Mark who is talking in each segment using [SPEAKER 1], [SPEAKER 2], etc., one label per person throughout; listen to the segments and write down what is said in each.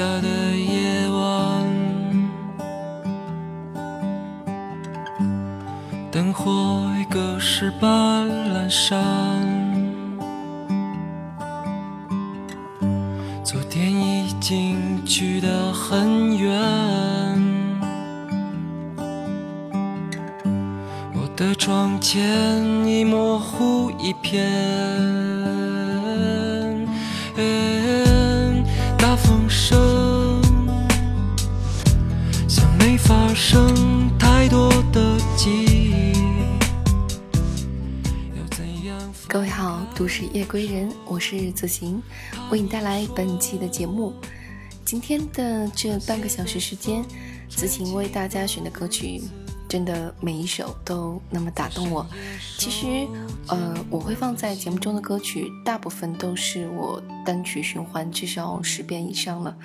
[SPEAKER 1] 下的夜晚，灯火已隔世般阑珊。昨天已经去得很远，我的窗前已模糊一片。发生太多的记忆。
[SPEAKER 2] 各位好，都市夜归人，我是子行，为你带来本期的节目。今天的这半个小时时间，子晴为大家选的歌曲。真的每一首都那么打动我。其实，呃，我会放在节目中的歌曲，大部分都是我单曲循环至少十遍以上了。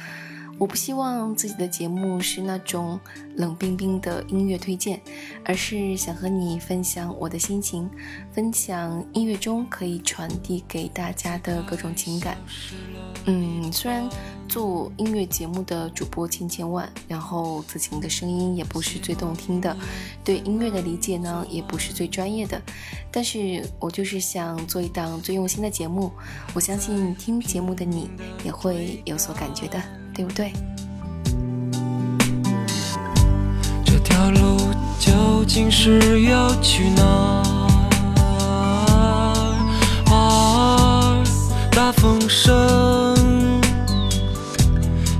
[SPEAKER 2] 我不希望自己的节目是那种冷冰冰的音乐推荐，而是想和你分享我的心情，分享音乐中可以传递给大家的各种情感。嗯，虽然做音乐节目的主播千千万，然后子晴的声音也不是最动听的，对音乐的理解呢也不是最专业的，但是我就是想做一档最用心的节目，我相信听节目的你也会有所感觉的。对不对？
[SPEAKER 1] 这条路究竟是要去哪？啊大风声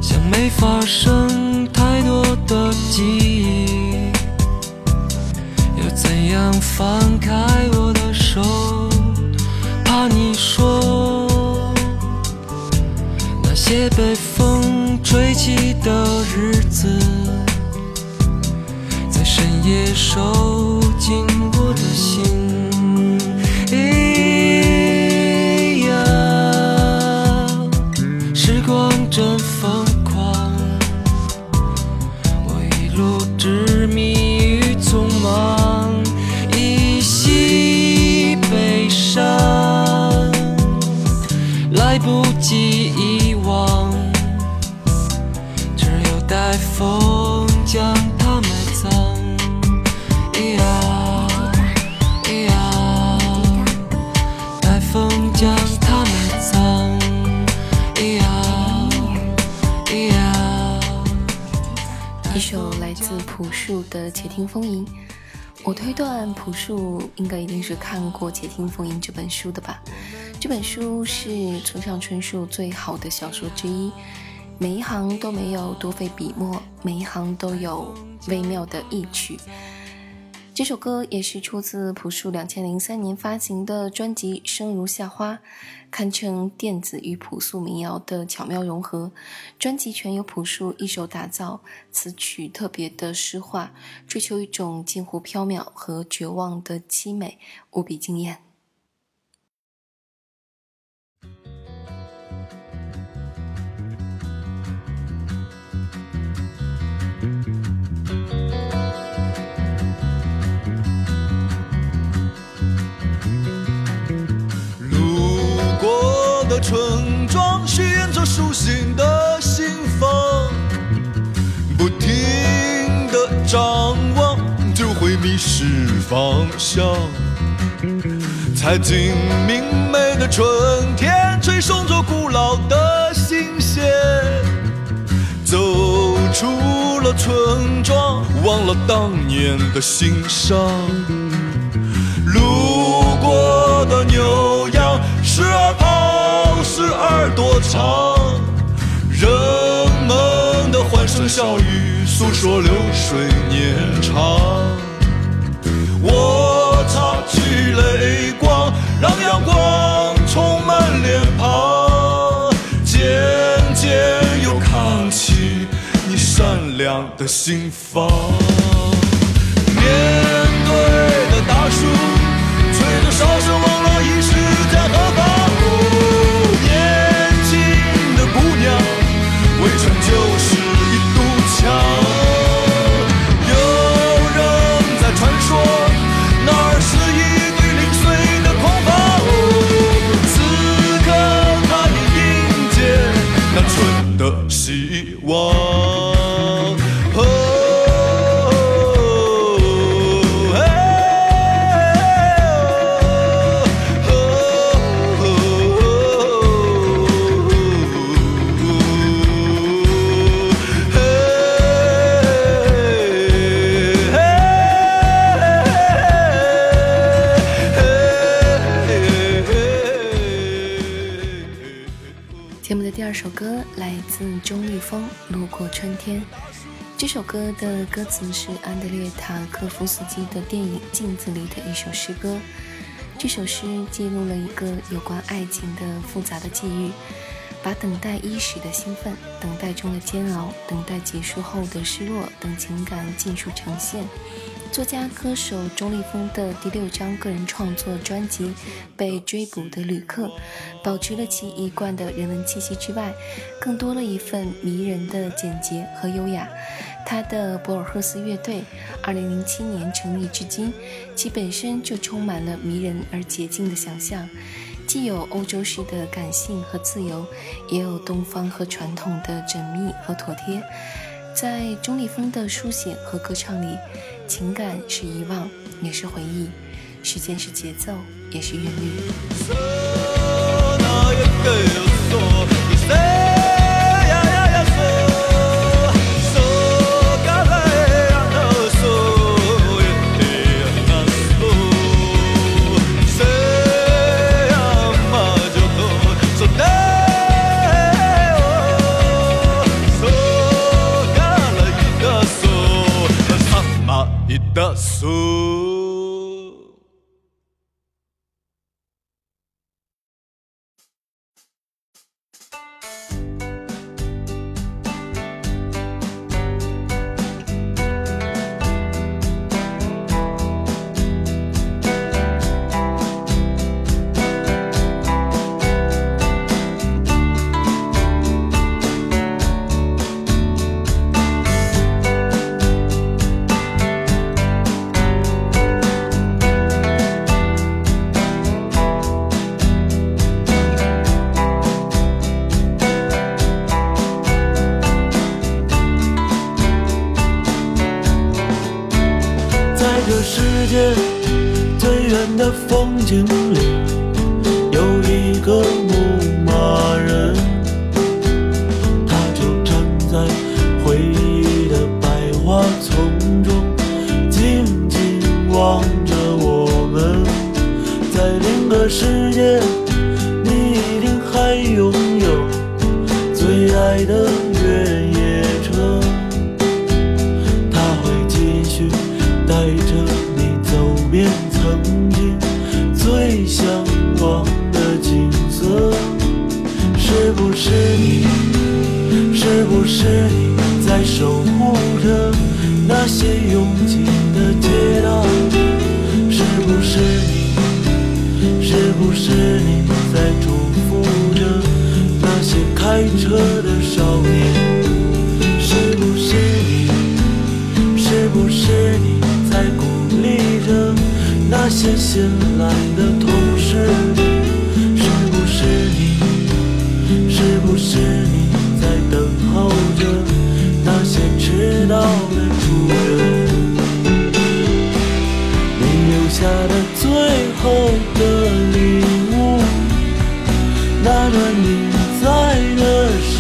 [SPEAKER 1] 像没发生太多的记忆，又怎样放开我的手？怕你说那些被风。堆积的日子，在深夜收紧我的心。时光真疯狂，我一路执迷于匆忙，依稀悲伤，来不及
[SPEAKER 2] 树的《且听风吟》，我推断朴树应该一定是看过《且听风吟》这本书的吧？这本书是村上春树最好的小说之一。每一行都没有多费笔墨，每一行都有微妙的意趣。这首歌也是出自朴树两千零三年发行的专辑《生如夏花》，堪称电子与朴素民谣的巧妙融合。专辑全由朴树一手打造，词曲特别的诗化，追求一种近乎缥缈和绝望的凄美，无比惊艳。
[SPEAKER 3] 村庄许愿着舒心的心房，不停的张望就会迷失方向。踩进明媚的春天，吹送着古老的新鲜。走出了村庄，忘了当年的心伤。路过的牛羊，时而跑，时而躲藏。人们的欢声笑语，诉说流水年长。我擦去泪光，让阳光充满脸庞，渐渐又扛起你善良的心房。面对的大树。吹着哨声忘了已
[SPEAKER 2] 这首歌的歌词是安德烈·塔科夫斯基的电影《镜子》里的一首诗歌。这首诗记录了一个有关爱情的复杂的际遇，把等待一时的兴奋、等待中的煎熬、等待结束后的失落等情感尽数呈现。作家歌手钟立风的第六张个人创作专辑《被追捕的旅客》，保持了其一贯的人文气息之外，更多了一份迷人的简洁和优雅。他的博尔赫斯乐队，二零零七年成立至今，其本身就充满了迷人而洁净的想象，既有欧洲式的感性和自由，也有东方和传统的缜密和妥帖。在钟立风的书写和歌唱里。情感是遗忘，也是回忆；时间是节奏，也是韵律。
[SPEAKER 4] 下的最后的礼物那段你在的时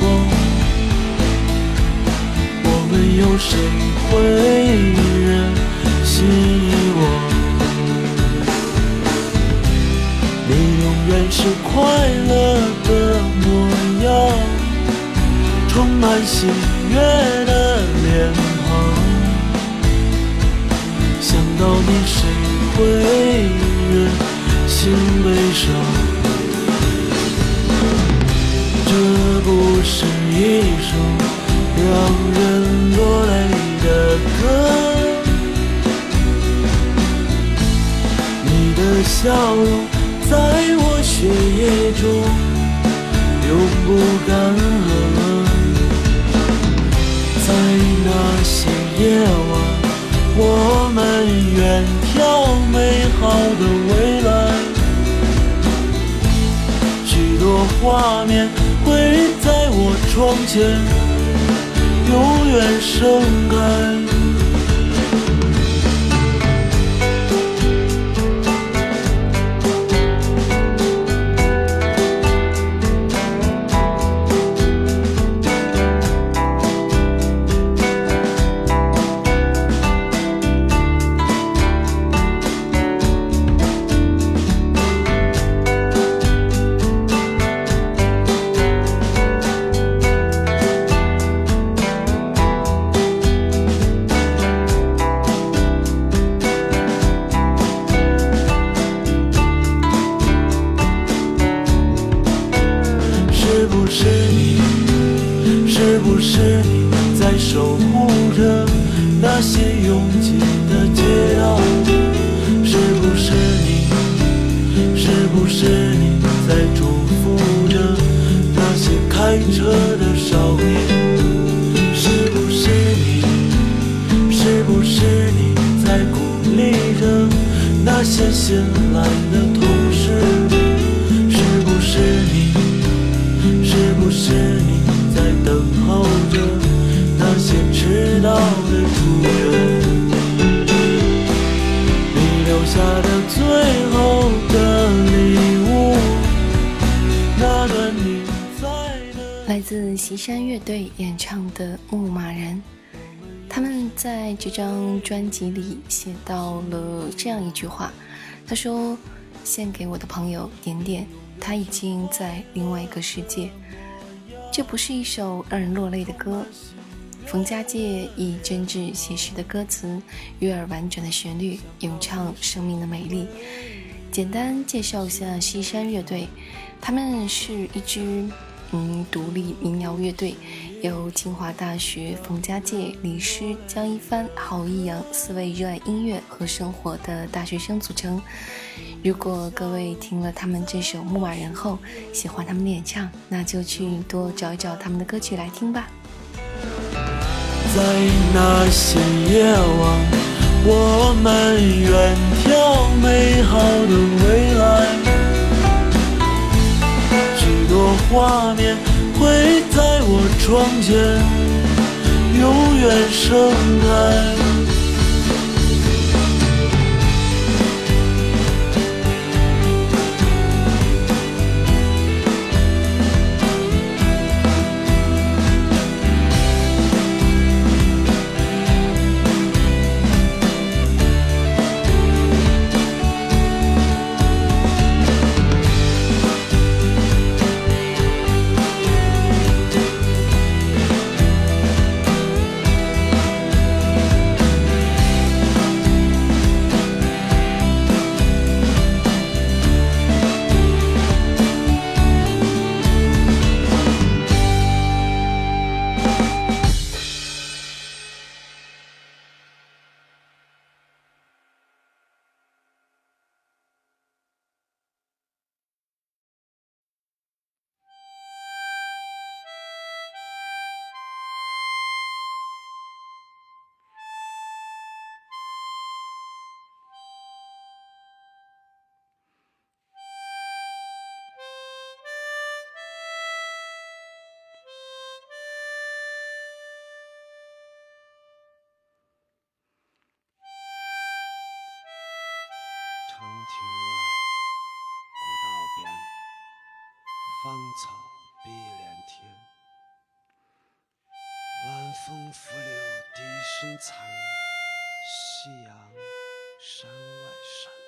[SPEAKER 4] 光我们有谁会认识我你永远是快乐的模样充满喜悦的脸到你谁会忍心悲伤？这不是一首让人落泪的歌，你的笑容在我血液中永不干涸。在那些夜晚，我。们远眺美好的未来，许多画面会在我窗前永远盛开。你留下的最后的礼物，
[SPEAKER 2] 来自西山乐队演唱的《牧马人》，他们在这张专辑里写到了这样一句话：“他说，献给我的朋友点点，他已经在另外一个世界。”这不是一首让人落泪的歌。冯家界以真挚写实的歌词，悦耳婉转的旋律，咏唱生命的美丽。简单介绍一下西山乐队，他们是一支嗯独立民谣乐队，由清华大学冯家界、李师、江一帆、郝一阳四位热爱音乐和生活的大学生组成。如果各位听了他们这首《牧马人》后，喜欢他们的演唱，那就去多找一找他们的歌曲来听吧。
[SPEAKER 4] 在那些夜晚，我们远眺美好的未来，许多画面会在我窗前永远盛开。
[SPEAKER 5] 长亭外，古道边，芳草碧连天。晚风拂柳笛声残，夕阳山外山。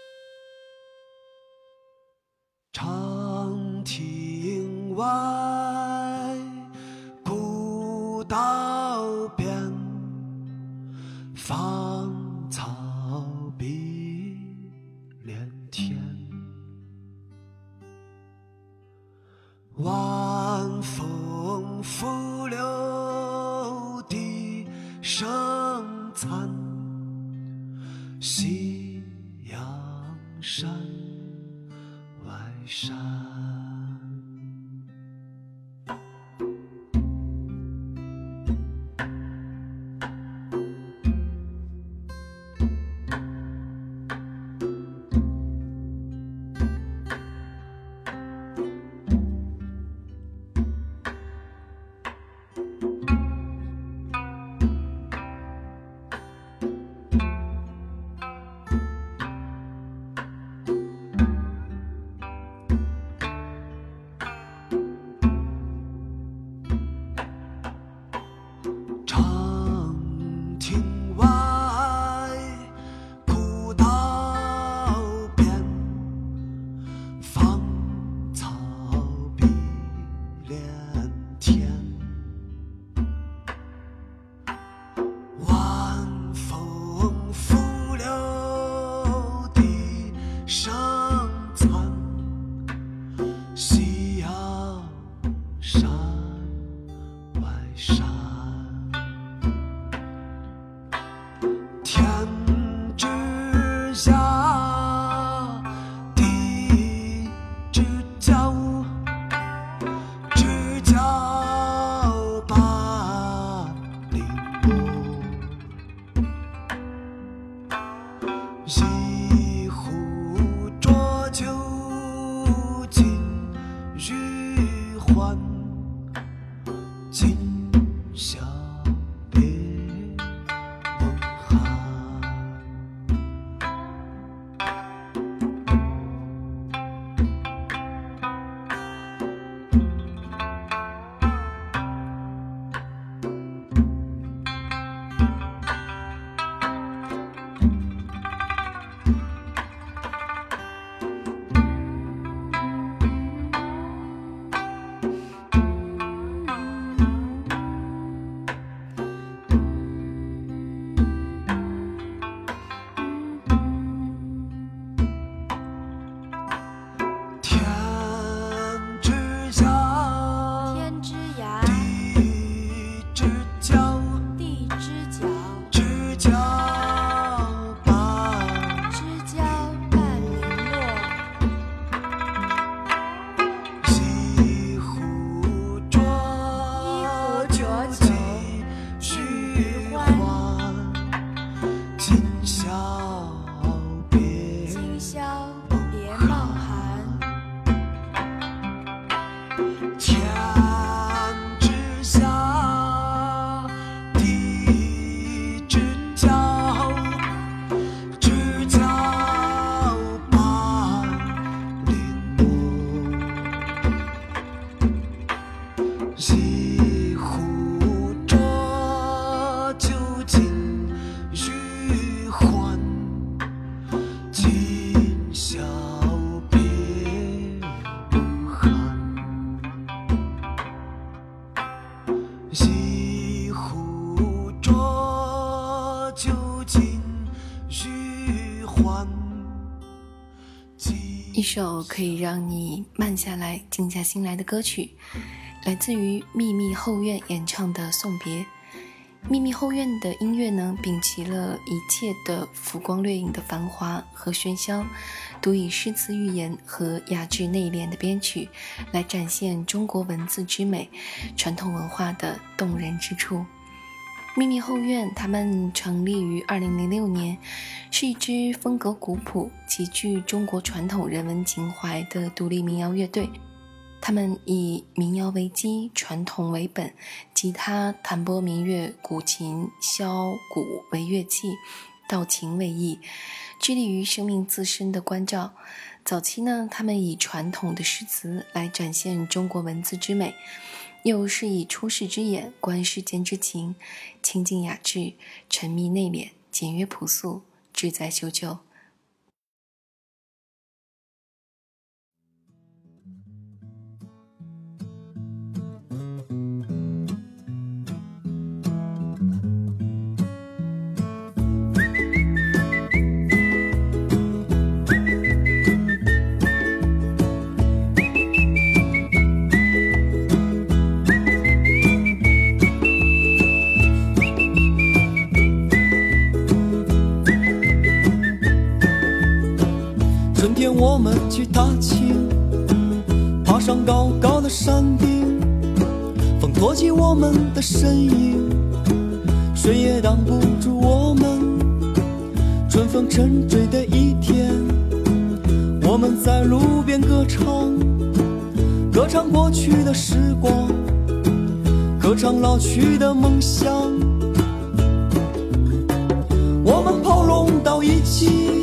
[SPEAKER 4] 一
[SPEAKER 2] 首可以让你慢下来、静下心来的歌曲，来自于秘密后院演唱的《送别》。秘密后院的音乐呢，摒弃了一切的浮光掠影的繁华和喧嚣，独以诗词寓言和雅致内敛的编曲，来展现中国文字之美、传统文化的动人之处。秘密后院，他们成立于二零零六年，是一支风格古朴、极具中国传统人文情怀的独立民谣乐队。他们以民谣为基，传统为本，吉他、弹拨民乐、古琴、箫鼓为乐器，道琴为艺，致力于生命自身的关照。早期呢，他们以传统的诗词来展现中国文字之美。又是以出世之眼观世间之情，清静雅致，沉迷内敛，简约朴素，志在修旧。
[SPEAKER 6] 天我们去踏青，爬上高高的山顶，风托起我们的身影，谁也挡不住我们。春风沉醉的一天，我们在路边歌唱，歌唱过去的时光，歌唱老去的梦想。我们包容到一起。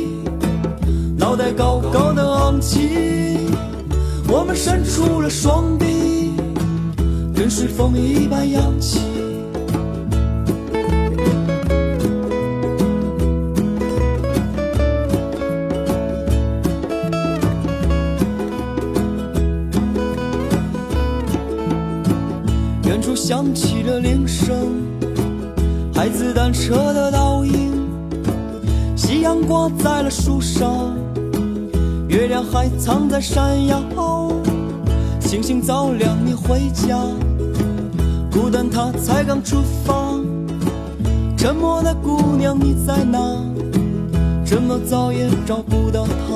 [SPEAKER 6] 脑袋高高的昂起，我们伸出了双臂，跟随风一般扬起。远处响起了铃声，孩子单车的倒影。夕阳挂在了树上，月亮还藏在山腰。星星照亮你回家，孤单他才刚出发，沉默的姑娘你在哪？这么早也找不到他？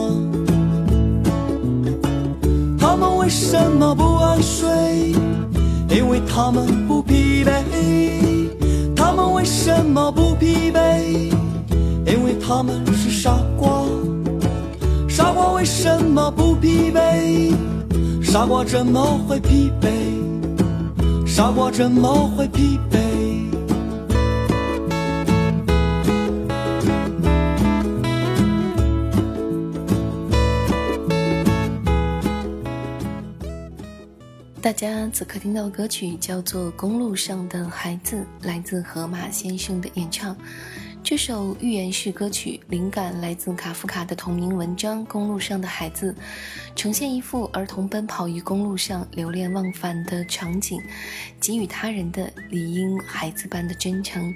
[SPEAKER 6] 他们为什么不安睡？因为他们不疲惫。他们为什么不疲惫？因为他们是傻瓜。为什么不疲惫？傻瓜怎么会疲惫？傻瓜怎么会疲惫？
[SPEAKER 2] 大家此刻听到的歌曲叫做《公路上的孩子》，来自河马先生的演唱。这首寓言式歌曲灵感来自卡夫卡的同名文章《公路上的孩子》，呈现一幅儿童奔跑于公路上流连忘返的场景，给予他人的理应孩子般的真诚。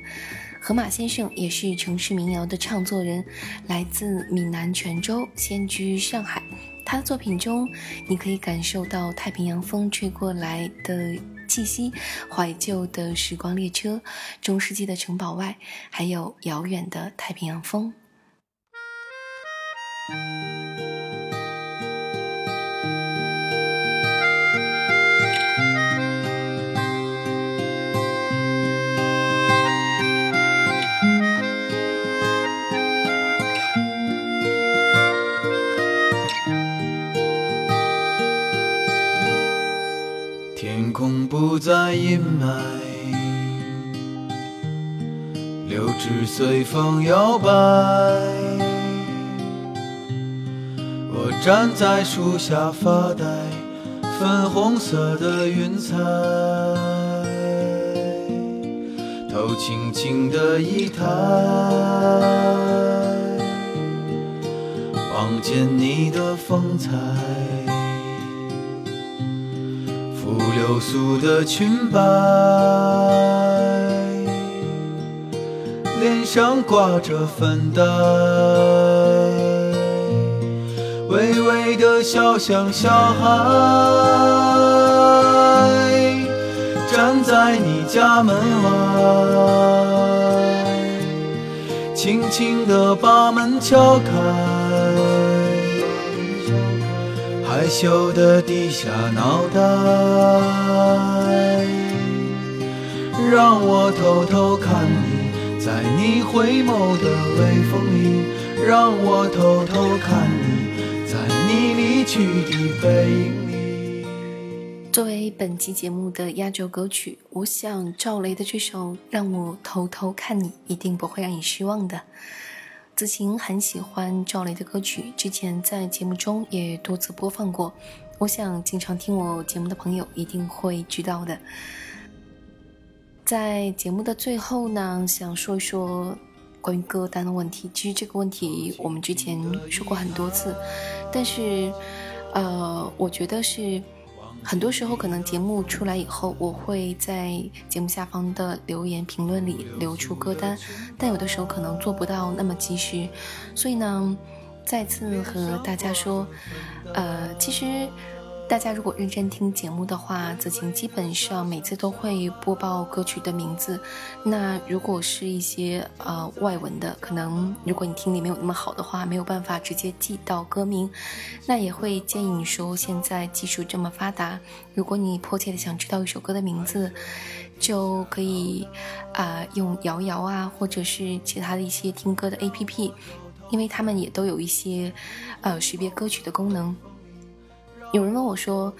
[SPEAKER 2] 河马先生也是城市民谣的唱作人，来自闽南泉州，现居上海。他的作品中，你可以感受到太平洋风吹过来的气息，怀旧的时光列车，中世纪的城堡外，还有遥远的太平洋风。
[SPEAKER 7] 在阴霾，柳枝随风摇摆。我站在树下发呆，粉红色的云彩，头轻轻的一抬，望见你的风采。流苏的裙摆，脸上挂着粉黛，微微的笑像小孩，站在你家门外，轻轻地把门敲开。羞的低下脑袋，让我偷偷看你，在你回眸的微风里，让我偷偷看你，在你离去的背影里。
[SPEAKER 2] 作为本期节目的压轴歌曲，我想赵雷的这首《让我偷偷看你》一定不会让你失望的。子晴很喜欢赵雷的歌曲，之前在节目中也多次播放过。我想经常听我节目的朋友一定会知道的。在节目的最后呢，想说一说关于歌单的问题。其实这个问题我们之前说过很多次，但是，呃，我觉得是。很多时候，可能节目出来以后，我会在节目下方的留言评论里留出歌单，但有的时候可能做不到那么及时，所以呢，再次和大家说，呃，其实。大家如果认真听节目的话，子晴基本上每次都会播报歌曲的名字。那如果是一些呃外文的，可能如果你听力没有那么好的话，没有办法直接记到歌名，那也会建议你说，现在技术这么发达，如果你迫切的想知道一首歌的名字，就可以啊用摇摇啊，或者是其他的一些听歌的 APP，因为他们也都有一些呃识别歌曲的功能。有人问我说：“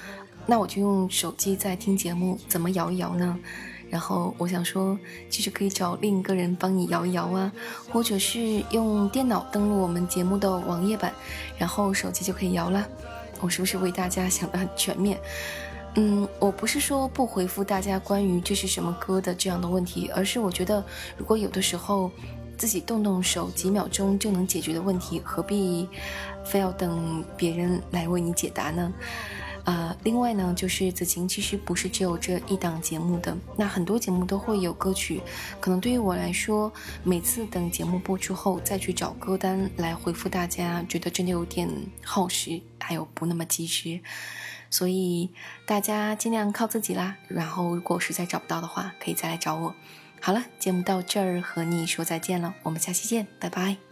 [SPEAKER 2] 那我就用手机在听节目，怎么摇一摇呢？”然后我想说，其实可以找另一个人帮你摇一摇啊，或者是用电脑登录我们节目的网页版，然后手机就可以摇了。我是不是为大家想的很全面？嗯，我不是说不回复大家关于这是什么歌的这样的问题，而是我觉得，如果有的时候自己动动手，几秒钟就能解决的问题，何必？非要等别人来为你解答呢？呃，另外呢，就是子晴其实不是只有这一档节目的，那很多节目都会有歌曲。可能对于我来说，每次等节目播出后再去找歌单来回复大家，觉得真的有点耗时，还有不那么及时。所以大家尽量靠自己啦。然后如果实在找不到的话，可以再来找我。好了，节目到这儿和你说再见了，我们下期见，拜拜。